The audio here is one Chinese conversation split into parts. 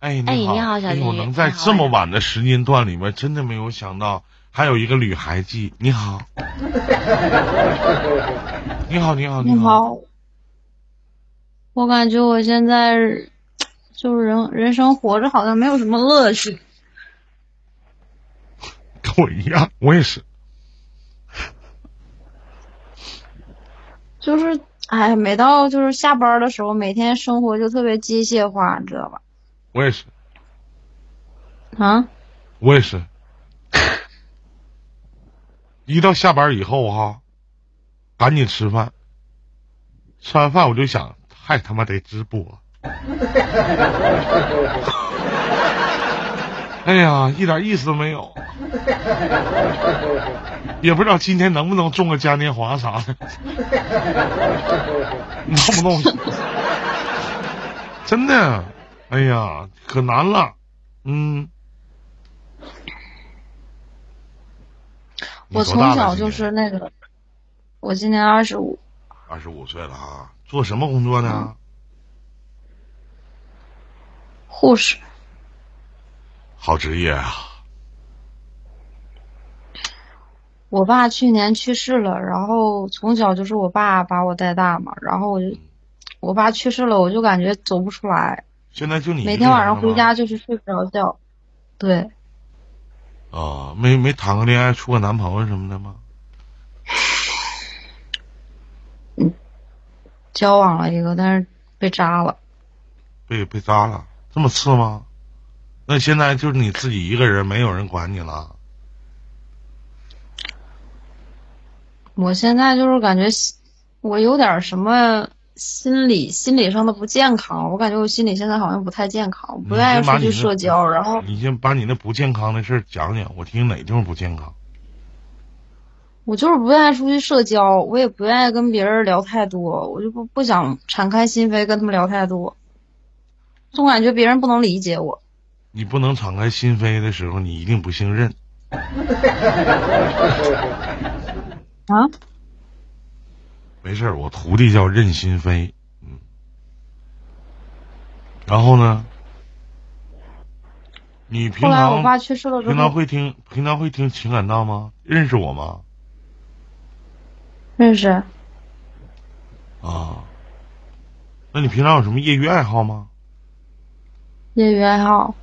哎，哎你好，你好小姐哎呦能在这么晚的时间段里面，真的没有想到还有一个女孩记。你好，你好，你好，你好，好，我感觉我现在就是人人生活着好像没有什么乐趣，跟我一样，我也是。就是哎，每到就是下班的时候，每天生活就特别机械化，你知道吧？我也是，啊，我也是。一到下班以后哈，赶紧吃饭，吃完饭我就想，还他妈得直播。哎呀，一点意思都没有，也不知道今天能不能中个嘉年华啥的，弄不弄？真的，哎呀，可难了，嗯。我从小就是那个，我今年二十五，二十五岁了啊，做什么工作呢？护士。好职业啊！我爸去年去世了，然后从小就是我爸把我带大嘛，然后我就，我爸去世了，我就感觉走不出来，现在就你每天晚上回家就是睡不着觉，对，啊，没没谈过恋爱，处过男朋友什么的吗？嗯交往了一个，但是被扎了。被被扎了，这么次吗？那现在就是你自己一个人，没有人管你了。我现在就是感觉我有点什么心理心理上的不健康，我感觉我心理现在好像不太健康，我不愿意出去社交，然后你先把你那不健康的事讲讲，我听哪地方不健康？我就是不愿意出去社交，我也不愿意跟别人聊太多，我就不不想敞开心扉跟他们聊太多，总感觉别人不能理解我。你不能敞开心扉的时候，你一定不信任。啊？没事儿，我徒弟叫任心飞，嗯。然后呢？你平常我常爸去世了之平常，会听平常会听情感道吗？认识我吗？认识啊。那你平常有什么业余爱好吗？业余爱好，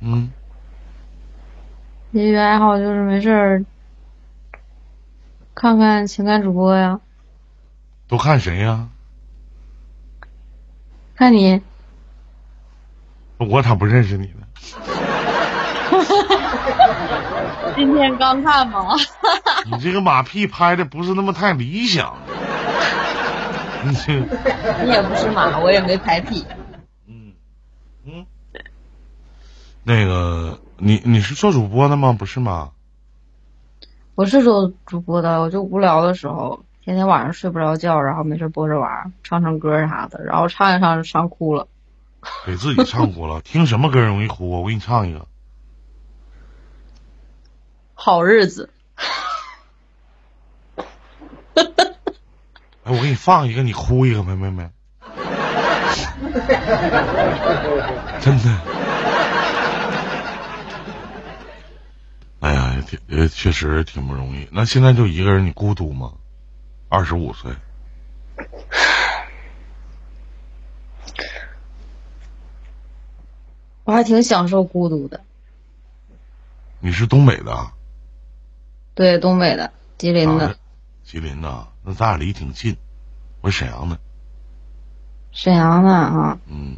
嗯，业余爱好就是没事儿看看情感主播呀，都看谁呀、看你。我咋不认识你呢？今天刚看吗？你这个马屁拍的不是那么太理想。你这，你也不是马，我也没拍屁。嗯嗯，那个，你你是做主播的吗？不是吗？我是做主播的，我就无聊的时候，天天晚上睡不着觉，然后没事播着玩儿，唱唱歌啥的，然后唱一唱就唱哭了。给自己唱哭了。听什么歌容易哭啊？我给你唱一个。好日子，哎，我给你放一个，你哭一个，没没没。真的。哎呀，也也，确实挺不容易。那现在就一个人，你孤独吗？二十五岁，我还挺享受孤独的。你是东北的啊？对，东北的，吉林的吉林的啊，那咱俩离挺近。我是沈阳的，沈阳的啊。嗯。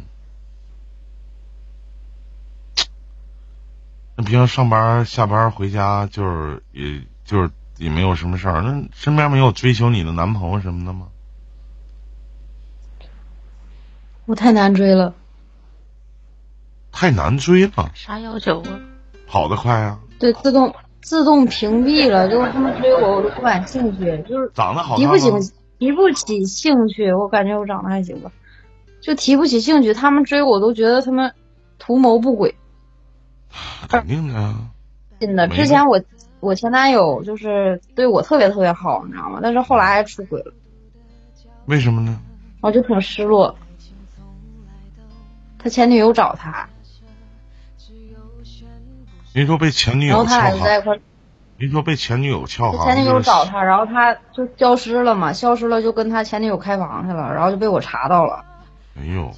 那平常上班下班回家就是也就是也没有什么事儿，那身边没有追求你的男朋友什么的吗？我太难追了，太难追了，啥要求啊？跑得快啊，对，自动自动屏蔽了，就是他们追我，我都不感兴趣，就是长得好提不起？提不起兴趣。我感觉我长得还行吧，就提不起兴趣。他们追我都觉得他们图谋不轨。肯定的啊，真的，之前我我前男友就是对我特别特别好，你知道吗？但是后来出轨了，为什么呢？我就挺失落。他前女友找他，您说被前女然后友撬行，他俩就在一块儿，您说被前女友撬行，前女友找他，然后他就消失了嘛，消失了就跟他前女友开房去了，然后就被我查到了。哎呦，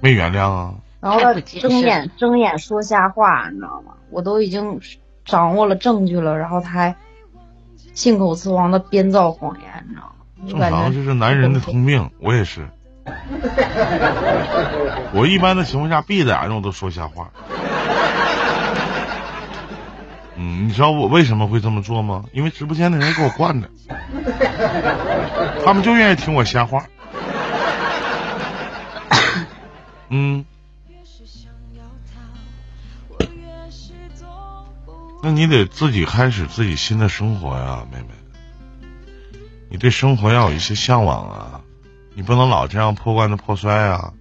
没原谅啊！然后他睁眼睁眼说瞎话，你知道吗？我都已经掌握了证据了，然后他还信口雌黄的编造谎言，你知道吗？正常，这是男人的通病，我也是。我一般的情况下闭着眼睛我都说瞎话。嗯，你知道我为什么会这么做吗？因为直播间的人给我惯的，他们就愿意听我瞎话。嗯，那你得自己开始自己新的生活呀，妹妹。你对生活要有一些向往啊，你不能老这样破罐子破摔啊。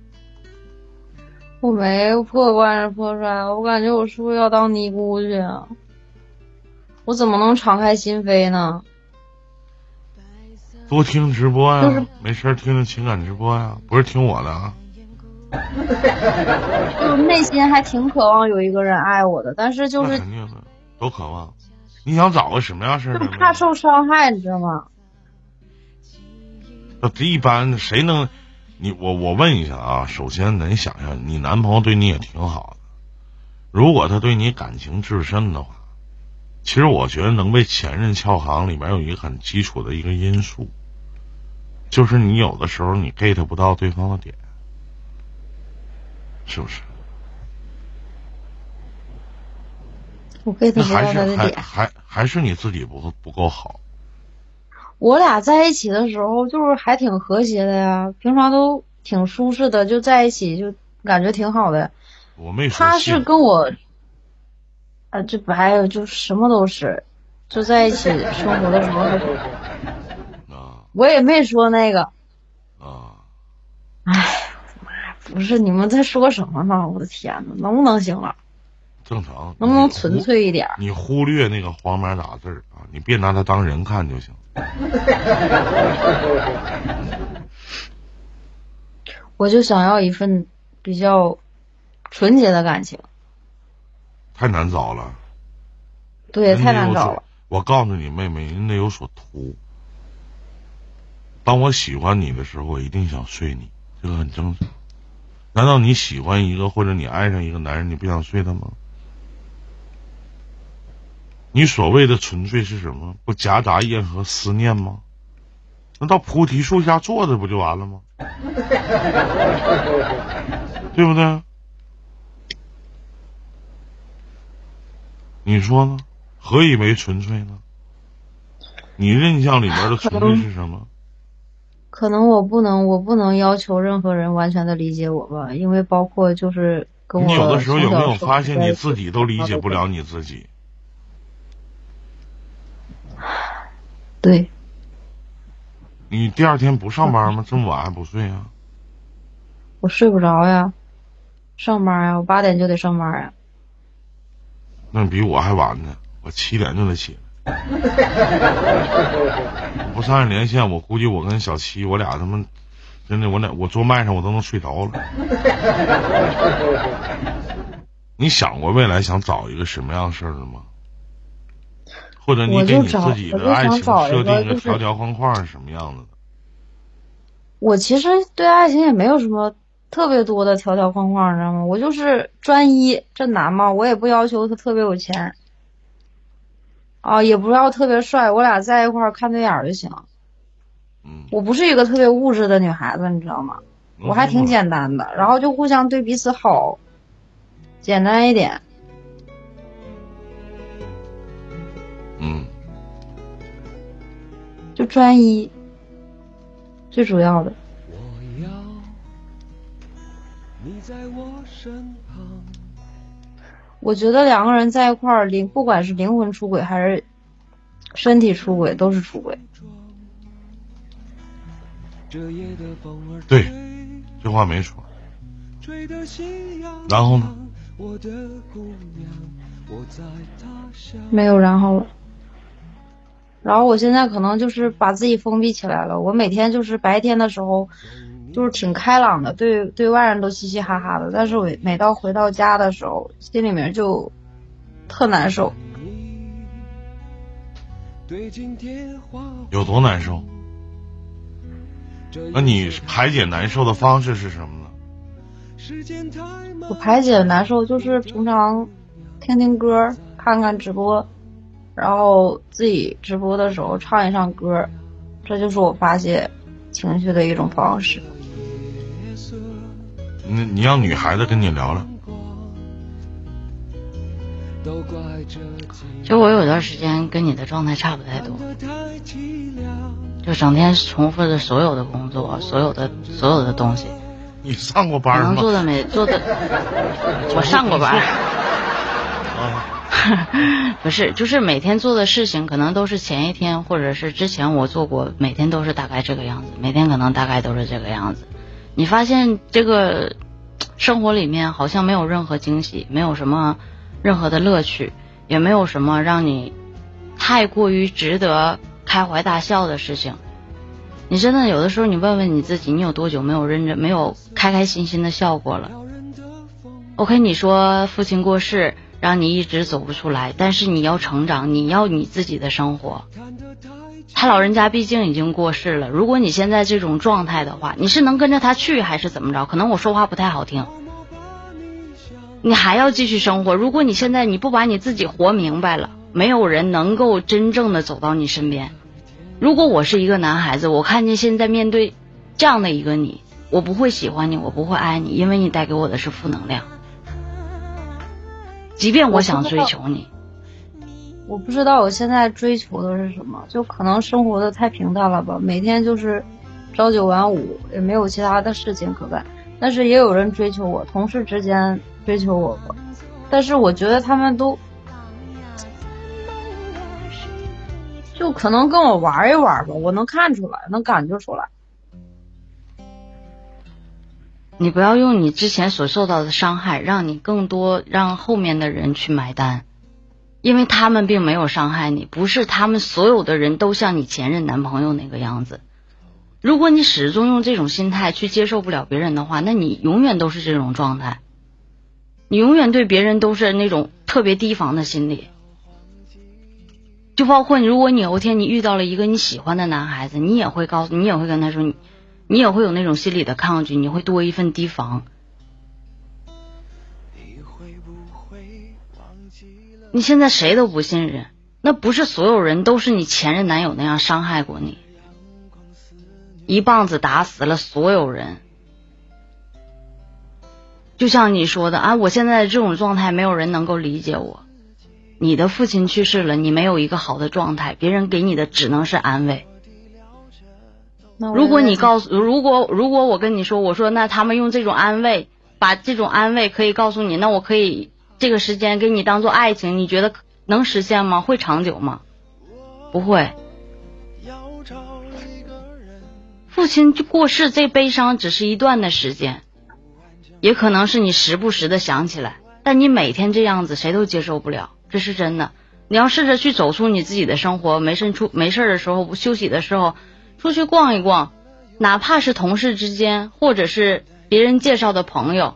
我没破罐子破摔，我感觉我是不是要当尼姑去啊？我怎么能敞开心扉呢？多听直播呀，就是没事听听情感直播呀，不是听我的啊。就是内心还挺渴望有一个人爱我的，但是就是多渴望。你想找个什么样式的怕受伤害，你知道吗？那一般谁能？你我我问一下啊，首先咱想想，你男朋友对你也挺好的，如果他对你感情至深的话，其实我觉得能被前任撬行里面有一个很基础的一个因素，就是你有的时候你 get 不到对方的点，是不是？我 get 那不到还是还他的点。还还是你自己不不够好。我俩在一起的时候就是还挺和谐的呀，平常都挺舒适的，就在一起就感觉挺好的。我没说他是跟我，啊，这不还有就什么都是，就在一起生活的时候，啊我也没说那个，啊，哎，妈呀，不是你们在说什么呢？我的天呐，能不能行了？正常。能不能纯粹一点儿？你忽略那个黄毛打字儿啊，你别拿他当人看就行。我就想要一份比较纯洁的感情，太难找了，对，太难找了。。我告诉你，妹妹，你得有所图。当我喜欢你的时候，我一定想睡你，这个很正常。难道你喜欢一个或者你爱上一个男人，你不想睡他吗？你所谓的纯粹是什么？不夹杂任何思念吗？那到菩提树下坐着不就完了吗？对不对？你说呢？何以为纯粹呢？你印象里面的纯粹是什么？可能我不能，我不能要求任何人完全的理解我吧，因为包括就是跟我你有的时候有没有发现你自己都理解不了你自己？对，你第二天不上班吗？这么晚还不睡啊？我睡不着呀，上班呀，我八点就得上班呀。那比我还晚呢，我七点就得起来。不上上连线，我估计我跟小七，我俩他妈真的，我俩我坐麦上我都能睡着了。你想过未来想找一个什么样事儿的吗？或者你给你我就找自己我就想的爱情找一设定个条条框框是什么样子的？我其实对爱情也没有什么特别多的条条框框，你知道吗？我就是专一，这难吗？我也不要求他特别有钱，啊，也不要特别帅，我俩在一块儿看对眼儿就行。嗯，我不是一个特别物质的女孩子，你知道吗？我还挺简单的，然后就互相对彼此好，简单一点。专一，最主要的。我要你在我身旁，我觉得两个人在一块儿，灵不管是灵魂出轨还是身体出轨，都是出轨。对这话没说。吹得心痒然后呢？我的姑娘，我在他乡。没有然后了。然后我现在可能就是把自己封闭起来了。我每天就是白天的时候，就是挺开朗的，对对外人都嘻嘻哈哈的。但是我每到回到家的时候，心里面就特难受。有多难受？那你排解难受的方式是什么呢？我排解难受就是平常听听歌，看看直播，然后自己直播的时候唱一唱歌，这就是我发泄情绪的一种方式。你你让女孩子跟你聊聊。就我有段时间跟你的状态差不太多，就整天重复着所有的工作，所有的所有的东西。你上过班吗？能做的没做的，我上过班。不是，就是每天做的事情，可能都是前一天或者是之前我做过，每天都是大概这个样子，每天可能大概都是这个样子。你发现这个生活里面好像没有任何惊喜，没有什么任何的乐趣，也没有什么让你太过于值得开怀大笑的事情。你真的有的时候，你问问你自己，你有多久没有认真、没有开开心心的笑过了？OK，你说父亲过世。让你一直走不出来，但是你要成长，你要你自己的生活。他老人家毕竟已经过世了，如果你现在这种状态的话，你是能跟着他去还是怎么着？可能我说话不太好听。你还要继续生活。如果你现在你不把你自己活明白了，没有人能够真正的走到你身边。如果我是一个男孩子，我看见现在面对这样的一个你，我不会喜欢你，我不会爱你，因为你带给我的是负能量。即便我想追求你，我不知道我现在追求的是什么，就可能生活的太平淡了吧，每天就是朝九晚五，也没有其他的事情可干。但是也有人追求我，同事之间追求我，但是我觉得他们都就可能跟我玩一玩吧，我能看出来，能感觉出来。你不要用你之前所受到的伤害，让你更多让后面的人去买单，因为他们并没有伤害你，不是他们所有的人都像你前任男朋友那个样子。如果你始终用这种心态去接受不了别人的话，那你永远都是这种状态，你永远对别人都是那种特别提防的心理。就包括你，如果你有一天你遇到了一个你喜欢的男孩子，你也会告诉你，也会跟他说你。你也会有那种心理的抗拒，你会多一份提防。你现在谁都不信任，那不是所有人都是你前任男友那样伤害过你，一棒子打死了所有人。就像你说的啊，我现在这种状态，没有人能够理解我。你的父亲去世了，你没有一个好的状态，别人给你的只能是安慰。如果你告诉，如果如果我跟你说，我说那他们用这种安慰，把这种安慰可以告诉你，那我可以这个时间给你当做爱情，你觉得能实现吗？会长久吗？不会。父亲就过世，这悲伤只是一段的时间，也可能是你时不时的想起来，但你每天这样子，谁都接受不了，这是真的。你要试着去走出你自己的生活，没事出没事的时候，休息的时候。出去逛一逛，哪怕是同事之间，或者是别人介绍的朋友，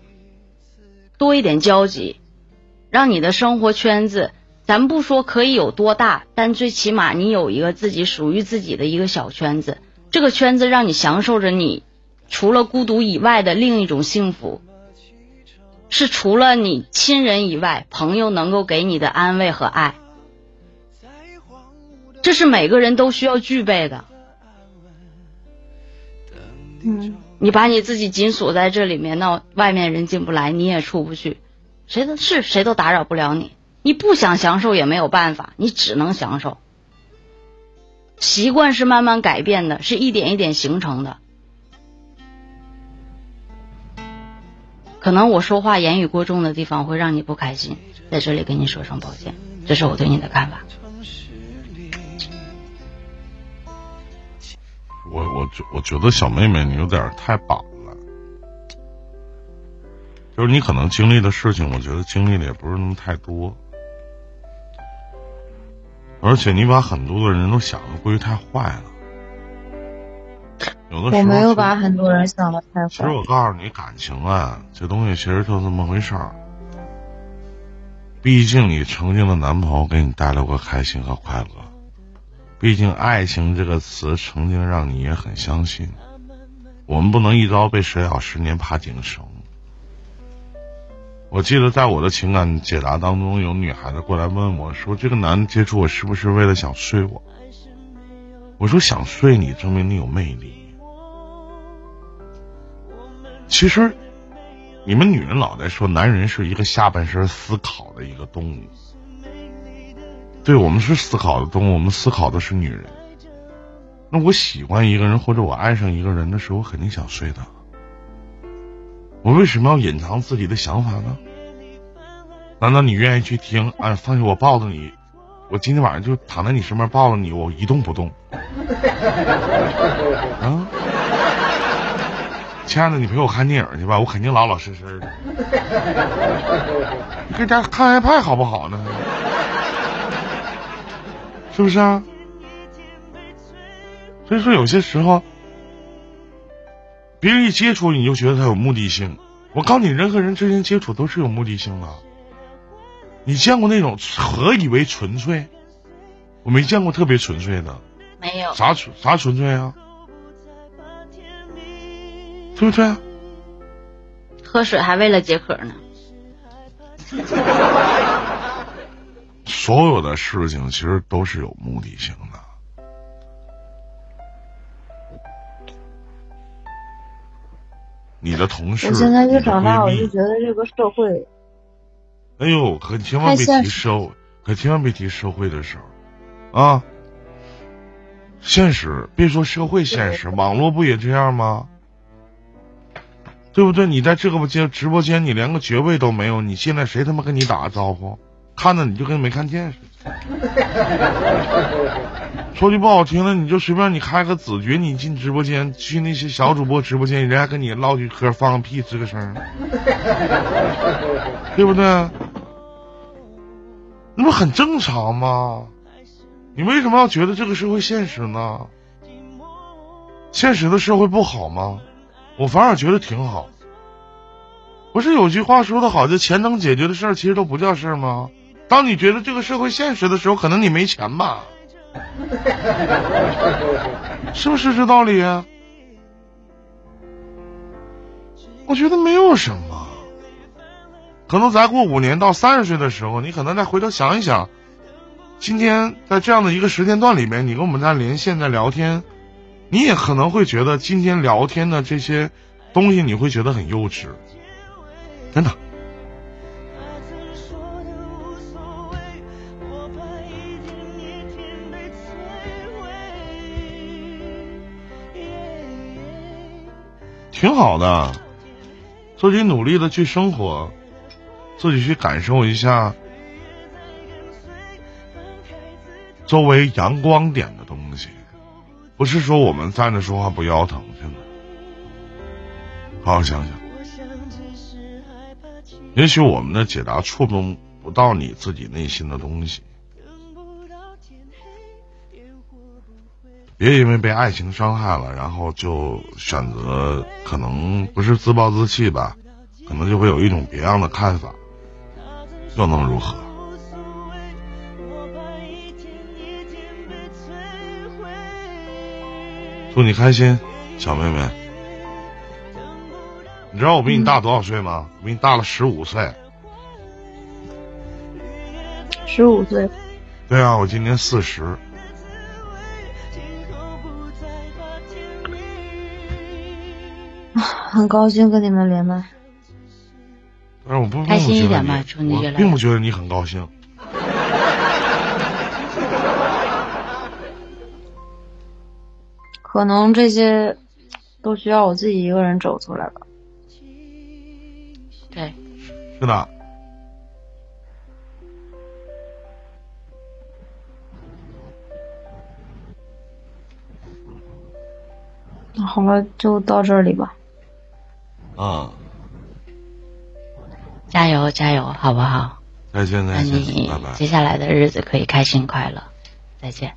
多一点交集，让你的生活圈子，咱不说可以有多大，但最起码你有一个自己属于自己的一个小圈子，这个圈子让你享受着你除了孤独以外的另一种幸福，是除了你亲人以外，朋友能够给你的安慰和爱，这是每个人都需要具备的。嗯，你把你自己紧锁在这里面，那外面人进不来，你也出不去，谁都是谁都打扰不了你。你不想享受也没有办法，你只能享受。习惯是慢慢改变的，是一点一点形成的。可能我说话言语过重的地方会让你不开心，在这里跟你说声抱歉，这是我对你的看法。我我觉我觉得小妹妹你有点太板了，就是你可能经历的事情，我觉得经历的也不是那么太多，而且你把很多的人都想的过于太坏了。有的时候我没有把很多人想的太其实。我告诉你，感情啊，这东西其实就这么回事儿。毕竟你曾经的男朋友给你带来过开心和快乐，毕竟爱情这个词曾经让你也很相信。我们不能一朝被蛇咬，十年怕井绳。我记得在我的情感解答当中，有女孩子过来问我说：“这个男的接触我是不是为了想睡我？”我说：“想睡你，证明你有魅力。”其实，你们女人老在说男人是一个下半身思考的一个动物，对我们是思考的动物，我们思考的是女人。那我喜欢一个人或者我爱上一个人的时候，我肯定想睡的。我为什么要隐藏自己的想法呢？难道你愿意去听？哎，放下我抱着你，我今天晚上就躺在你身边抱着你，我一动不动。啊，亲爱的，你陪我看电影去吧，我肯定老老实实的。你搁家看 iPad 好不好呢？是不是啊？所以说，有些时候，别人一接触你就觉得他有目的性。我告诉你，人和人之间接触都是有目的性的。你见过那种何以为纯粹？我没见过特别纯粹的，没有，啥纯啥纯粹啊？对不对？喝水还为了解渴呢。所有的事情其实都是有目的性的。你的同事，我现在越长大，我就觉得这个社会哎呦，可千万别提社会，可千万别提社会的事儿，啊，现实，别说社会现实，网络不也这样吗？对不对？你在这个间直播间，你连个爵位都没有，你现在谁他妈跟你打个招呼？看着你就跟没看见似的。说句不好听的，你就随便你开个子爵，你进直播间去那些小主播直播间，人家跟你唠句嗑，放个屁，吱个声，对不对？那不很正常吗？你为什么要觉得这个社会现实呢？现实的社会不好吗？我反而觉得挺好。不是有句话说的好，就钱能解决的事儿，其实都不叫事儿吗？当你觉得这个社会现实的时候，可能你没钱吧？是不是这道理？我觉得没有什么。可能再过五年到三十岁的时候，你可能再回头想一想，今天在这样的一个时间段里面，你跟我们在连线在聊天，你也可能会觉得今天聊天的这些东西，你会觉得很幼稚，真的。挺好的，自己努力的去生活，自己去感受一下周围阳光点的东西，不是说我们站着说话不腰疼，真的。好好想想，也许我们的解答触动不到你自己内心的东西。别因为被爱情伤害了，然后就选择可能不是自暴自弃吧，可能就会有一种别样的看法，又能如何？祝你开心，小妹妹。你知道我比你大多少岁吗？我比你大了十五岁。十五岁，对啊，我今年四十。很高兴跟你们连麦。但是我不开心一点吧祝你越来越我并不觉得你很高兴。可能这些都需要我自己一个人走出来吧。对，是的，那好了，就到这里吧。嗯，加油加油，好不好？再见那再见，你拜拜。接下来的日子可以开心快乐，再见。